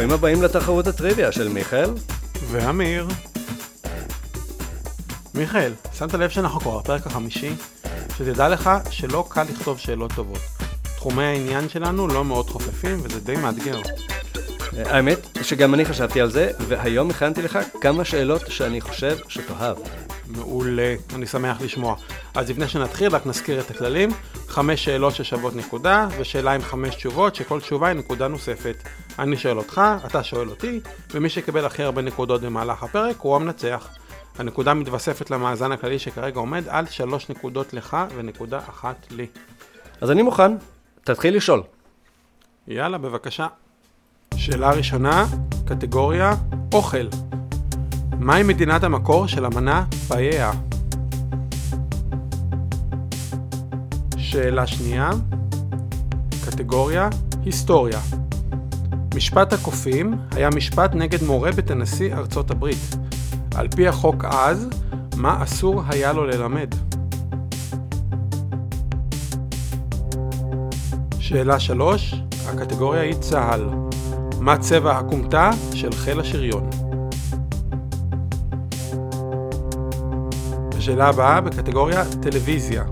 ברוכים הבאים לתחרות הטריוויה של מיכאל. ואמיר. מיכאל, שמת לב שאנחנו כבר בפרק החמישי? שתדע לך שלא קל לכתוב שאלות טובות. תחומי העניין שלנו לא מאוד חופפים וזה די מאתגר. האמת שגם אני חשבתי על זה, והיום הכנתי לך כמה שאלות שאני חושב שתאהב. מעולה, אני שמח לשמוע. אז לפני שנתחיל, רק נזכיר את הכללים. חמש שאלות ששוות נקודה, ושאלה עם חמש תשובות, שכל תשובה היא נקודה נוספת. אני שואל אותך, אתה שואל אותי, ומי שיקבל הכי הרבה נקודות במהלך הפרק הוא המנצח. הנקודה מתווספת למאזן הכללי שכרגע עומד על שלוש נקודות לך ונקודה אחת לי. אז אני מוכן, תתחיל לשאול. יאללה, בבקשה. שאלה ראשונה, קטגוריה אוכל. מהי מדינת המקור של המנה פאיה? שאלה שנייה, קטגוריה היסטוריה. משפט הקופים היה משפט נגד מורה בית הנשיא ארצות הברית. על פי החוק אז, מה אסור היה לו ללמד? שאלה 3, הקטגוריה היא צה"ל. מה צבע הכומתה של חיל השריון? השאלה הבאה בקטגוריה טלוויזיה.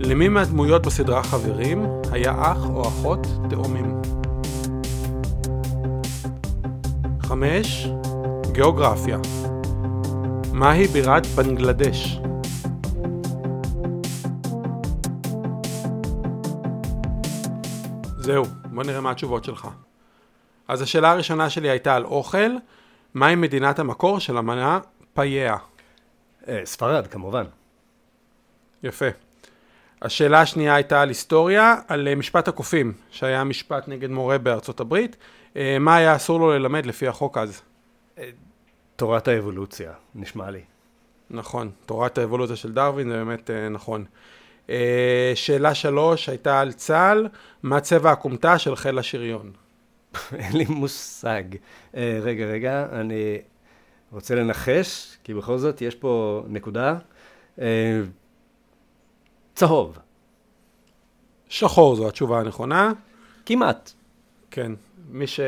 למי מהדמויות בסדרה חברים היה אח או אחות תאומים? 5. גיאוגרפיה מהי בירת בנגלדש? זהו, בוא נראה מה התשובות שלך. אז השאלה הראשונה שלי הייתה על אוכל, מהי מדינת המקור של המנה פאיה? אה, ספרד, כמובן. יפה. השאלה השנייה הייתה על היסטוריה, על אה, משפט הקופים, שהיה משפט נגד מורה בארצות הברית. אה, מה היה אסור לו ללמד לפי החוק אז? תורת האבולוציה, נשמע לי. נכון, תורת האבולוציה של דרווין זה באמת נכון. שאלה שלוש הייתה על צה"ל, מה צבע הכומתה של חיל השריון? אין לי מושג. רגע, רגע, אני רוצה לנחש, כי בכל זאת יש פה נקודה. אה, צהוב. שחור זו התשובה הנכונה. כמעט. כן, מי ש...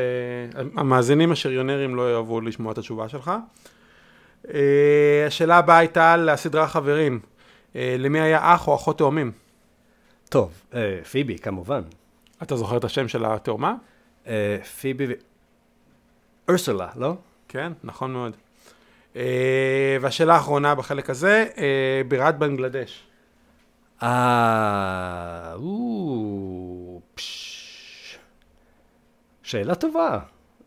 המאזינים השריונרים לא יאהבו לשמוע את התשובה שלך. אה, השאלה הבאה הייתה על הסדרה חברים. אה, למי היה אח או אחות תאומים? טוב, פיבי, כמובן. אתה זוכר את השם של התאומה? פיבי ו... אורסולה, לא? כן, נכון מאוד. אה, והשאלה האחרונה בחלק הזה, אה, בירת בנגלדש. אה... או... פש... שאלה טובה.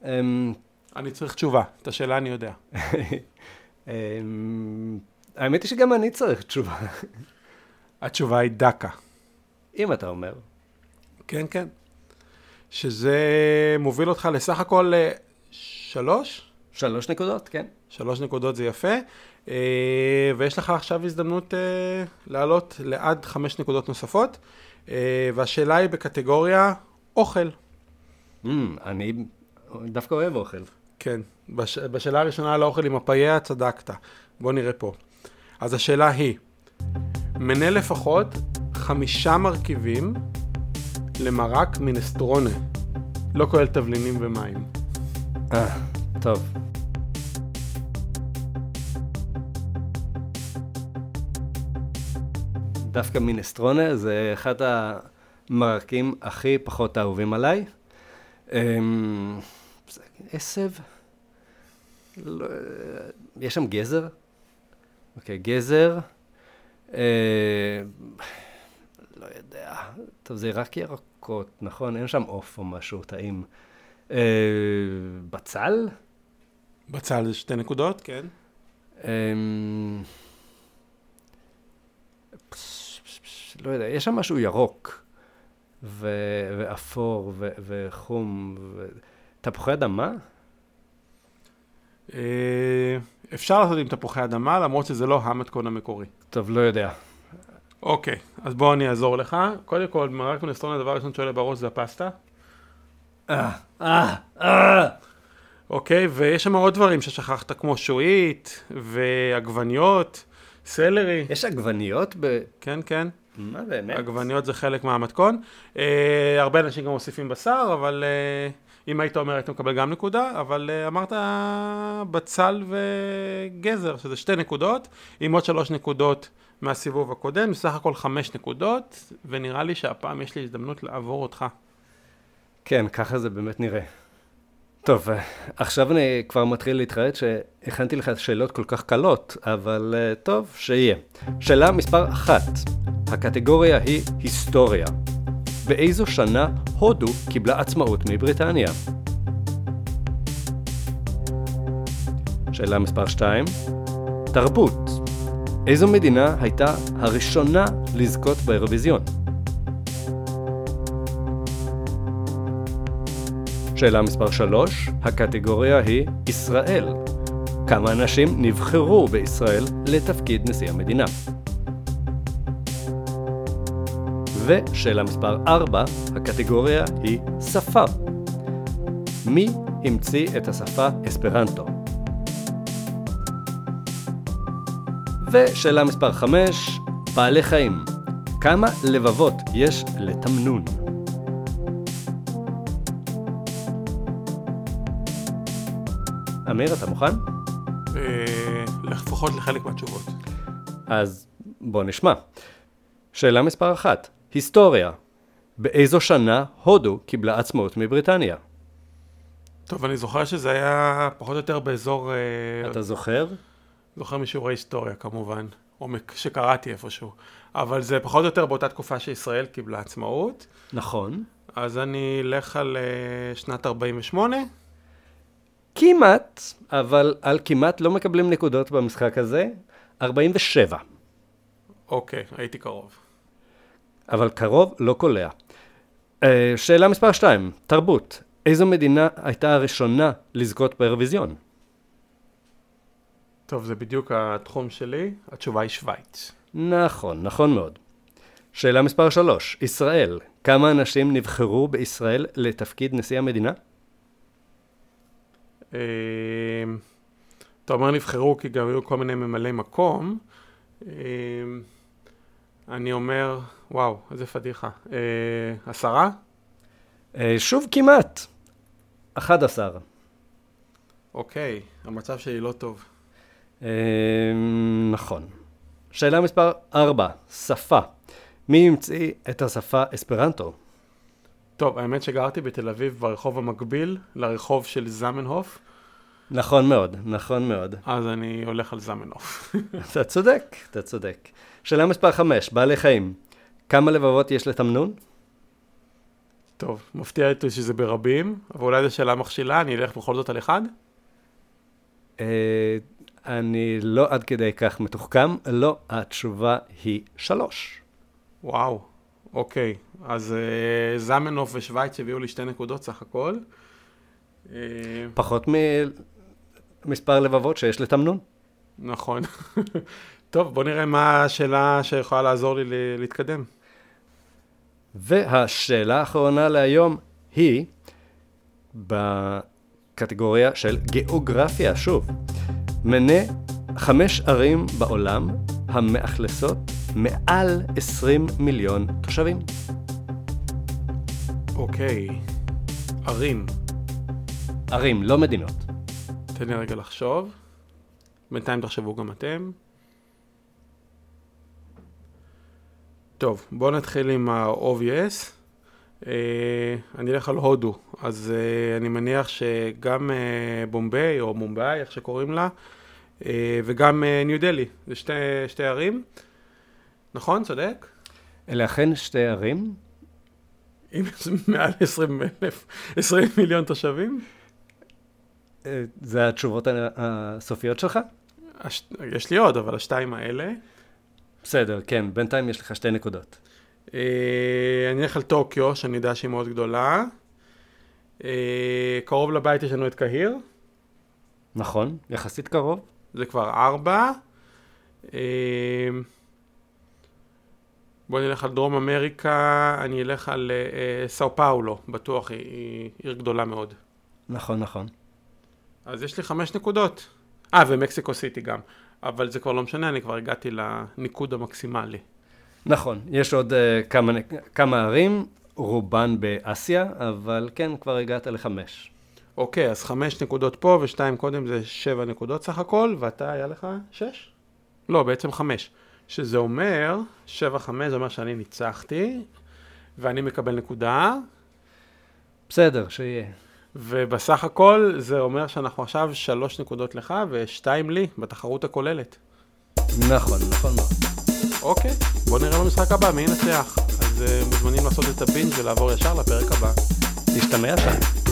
אמ, אני צריך תשובה, את השאלה אני יודע. אמ, האמת היא שגם אני צריך תשובה, התשובה היא דקה. אם אתה אומר. כן, כן. שזה מוביל אותך לסך הכל אה, שלוש? שלוש נקודות, כן. שלוש נקודות זה יפה. אה, ויש לך עכשיו הזדמנות אה, לעלות לעד חמש נקודות נוספות. אה, והשאלה היא בקטגוריה אוכל. אמ, אני דווקא אוהב אוכל. כן, בש... בשאלה הראשונה על האוכל עם הפאיה צדקת. בוא נראה פה. אז השאלה היא, מנה לפחות חמישה מרכיבים למרק מינסטרונה, לא כולל תבלינים ומים. טוב. דווקא מינסטרונה זה אחד המרקים הכי פחות אהובים עליי. אמ, עשב? לא, יש שם גזר? אוקיי, גזר. אה, לא יודע. טוב, זה רק ירקות, נכון? אין שם עוף או משהו טעים. אה, בצל? בצל זה שתי נקודות, כן. אמ, לא יודע, יש שם משהו ירוק, ו- ואפור, ו- וחום, ו... תפוחי אדמה? אה, אפשר לעשות עם תפוחי אדמה, למרות שזה לא המתכון המקורי. טוב, לא יודע. אוקיי, אז בוא אני אעזור לך. קודם כל, מרק מינסטרונה, הדבר הראשון שעולה בראש זה הפסטה. אה, אה, אה. אוקיי, ויש שם עוד דברים ששכחת, כמו שועית, ועגבניות, סלרי. יש עגבניות ב... כן, כן. מה באמת? עגבניות זה חלק מהמתכון. אה, הרבה אנשים גם מוסיפים בשר, אבל אה, אם היית אומר, היית מקבל גם נקודה, אבל uh, אמרת בצל וגזר, שזה שתי נקודות, עם עוד שלוש נקודות מהסיבוב הקודם, בסך הכל חמש נקודות, ונראה לי שהפעם יש לי הזדמנות לעבור אותך. כן, ככה זה באמת נראה. טוב, אה, עכשיו אני כבר מתחיל להתחרט שהכנתי לך שאלות כל כך קלות, אבל אה, טוב, שיהיה. שאלה מספר אחת, הקטגוריה היא היסטוריה. באיזו שנה הודו קיבלה עצמאות מבריטניה? שאלה מספר 2, תרבות. איזו מדינה הייתה הראשונה לזכות באירוויזיון? שאלה מספר 3, הקטגוריה היא ישראל. כמה אנשים נבחרו בישראל לתפקיד נשיא המדינה? ושאלה מספר 4, הקטגוריה היא שפה. מי המציא את השפה אספרנטו? ושאלה מספר 5, בעלי חיים. כמה לבבות יש לתמנון? אמיר, אתה מוכן? אה, לפחות לחלק מהתשובות. אז בוא נשמע. שאלה מספר אחת, היסטוריה. באיזו שנה הודו קיבלה עצמאות מבריטניה? טוב, אני זוכר שזה היה פחות או יותר באזור... אה, אתה זוכר? זוכר משיעורי היסטוריה כמובן, או שקראתי איפשהו. אבל זה פחות או יותר באותה תקופה שישראל קיבלה עצמאות. נכון. אז אני אלך על אה, שנת 48. כמעט, אבל על כמעט לא מקבלים נקודות במשחק הזה. 47. אוקיי, הייתי קרוב. אבל קרוב לא קולע. Uh, שאלה מספר 2, תרבות. איזו מדינה הייתה הראשונה לזכות באירוויזיון? טוב, זה בדיוק התחום שלי, התשובה היא שווייץ. נכון, נכון מאוד. שאלה מספר 3, ישראל. כמה אנשים נבחרו בישראל לתפקיד נשיא המדינה? אה, אתה אומר נבחרו כי גם היו כל מיני ממלאי מקום. אה, אני אומר, וואו, איזה פדיחה. אה, עשרה? שוב כמעט. 11. אוקיי, המצב שלי לא טוב. נכון. שאלה מספר 4, שפה. מי המציא את השפה אספרנטו? טוב, האמת שגרתי בתל אביב ברחוב המקביל לרחוב של זמנהוף. נכון מאוד, נכון מאוד. אז אני הולך על זמנהוף. אתה צודק, אתה צודק. שאלה מספר 5, בעלי חיים. כמה לבבות יש לתמנון? טוב, מפתיע אותי שזה ברבים, אבל אולי זו שאלה מכשילה, אני אלך בכל זאת על אחד? אה, אני לא עד כדי כך מתוחכם, לא, התשובה היא שלוש. וואו, אוקיי. אז uh, זמנוף ושווייץ הביאו לי שתי נקודות סך הכל. Uh, פחות ממספר לבבות שיש לתמנון. נכון. טוב, בוא נראה מה השאלה שיכולה לעזור לי להתקדם. והשאלה האחרונה להיום היא בקטגוריה של גיאוגרפיה, שוב. מנה חמש ערים בעולם המאכלסות מעל 20 מיליון תושבים. אוקיי, ערים. ערים, לא מדינות. תן לי רגע לחשוב. בינתיים תחשבו גם אתם. טוב, בואו נתחיל עם ה-obvious. Uh, אני אלך על הודו, אז uh, אני מניח שגם uh, בומביי או מומבאי, איך שקוראים לה, uh, וגם ניו דלי, זה שתי, שתי ערים. נכון, צודק? אלה אכן שתי ערים. עם מעל 20 אלף, 20 מיליון תושבים? אה, זה התשובות הסופיות שלך? הש... יש לי עוד, אבל השתיים האלה. בסדר, כן, בינתיים יש לך שתי נקודות. אה, אני אלך על טוקיו, שאני יודע שהיא מאוד גדולה. אה, קרוב לבית יש לנו את קהיר. נכון, יחסית קרוב. זה כבר ארבע. בוא נלך על דרום אמריקה, אני אלך על אה, סאו פאולו, בטוח, היא, היא עיר גדולה מאוד. נכון, נכון. אז יש לי חמש נקודות. אה, ומקסיקו סיטי גם. אבל זה כבר לא משנה, אני כבר הגעתי לניקוד המקסימלי. נכון, יש עוד uh, כמה, כמה ערים, רובן באסיה, אבל כן, כבר הגעת לחמש. אוקיי, אז חמש נקודות פה ושתיים קודם זה שבע נקודות סך הכל, ואתה היה לך שש? לא, בעצם חמש. שזה אומר, שבע חמש זה אומר שאני ניצחתי, ואני מקבל נקודה, בסדר, שיהיה. ובסך הכל זה אומר שאנחנו עכשיו שלוש נקודות לך ושתיים לי בתחרות הכוללת. נכון, נכון מאוד. אוקיי, בוא נראה במשחק הבא מי ינצח. אז uh, מוזמנים לעשות את הבינג' ולעבור ישר לפרק הבא. תשתמע שם.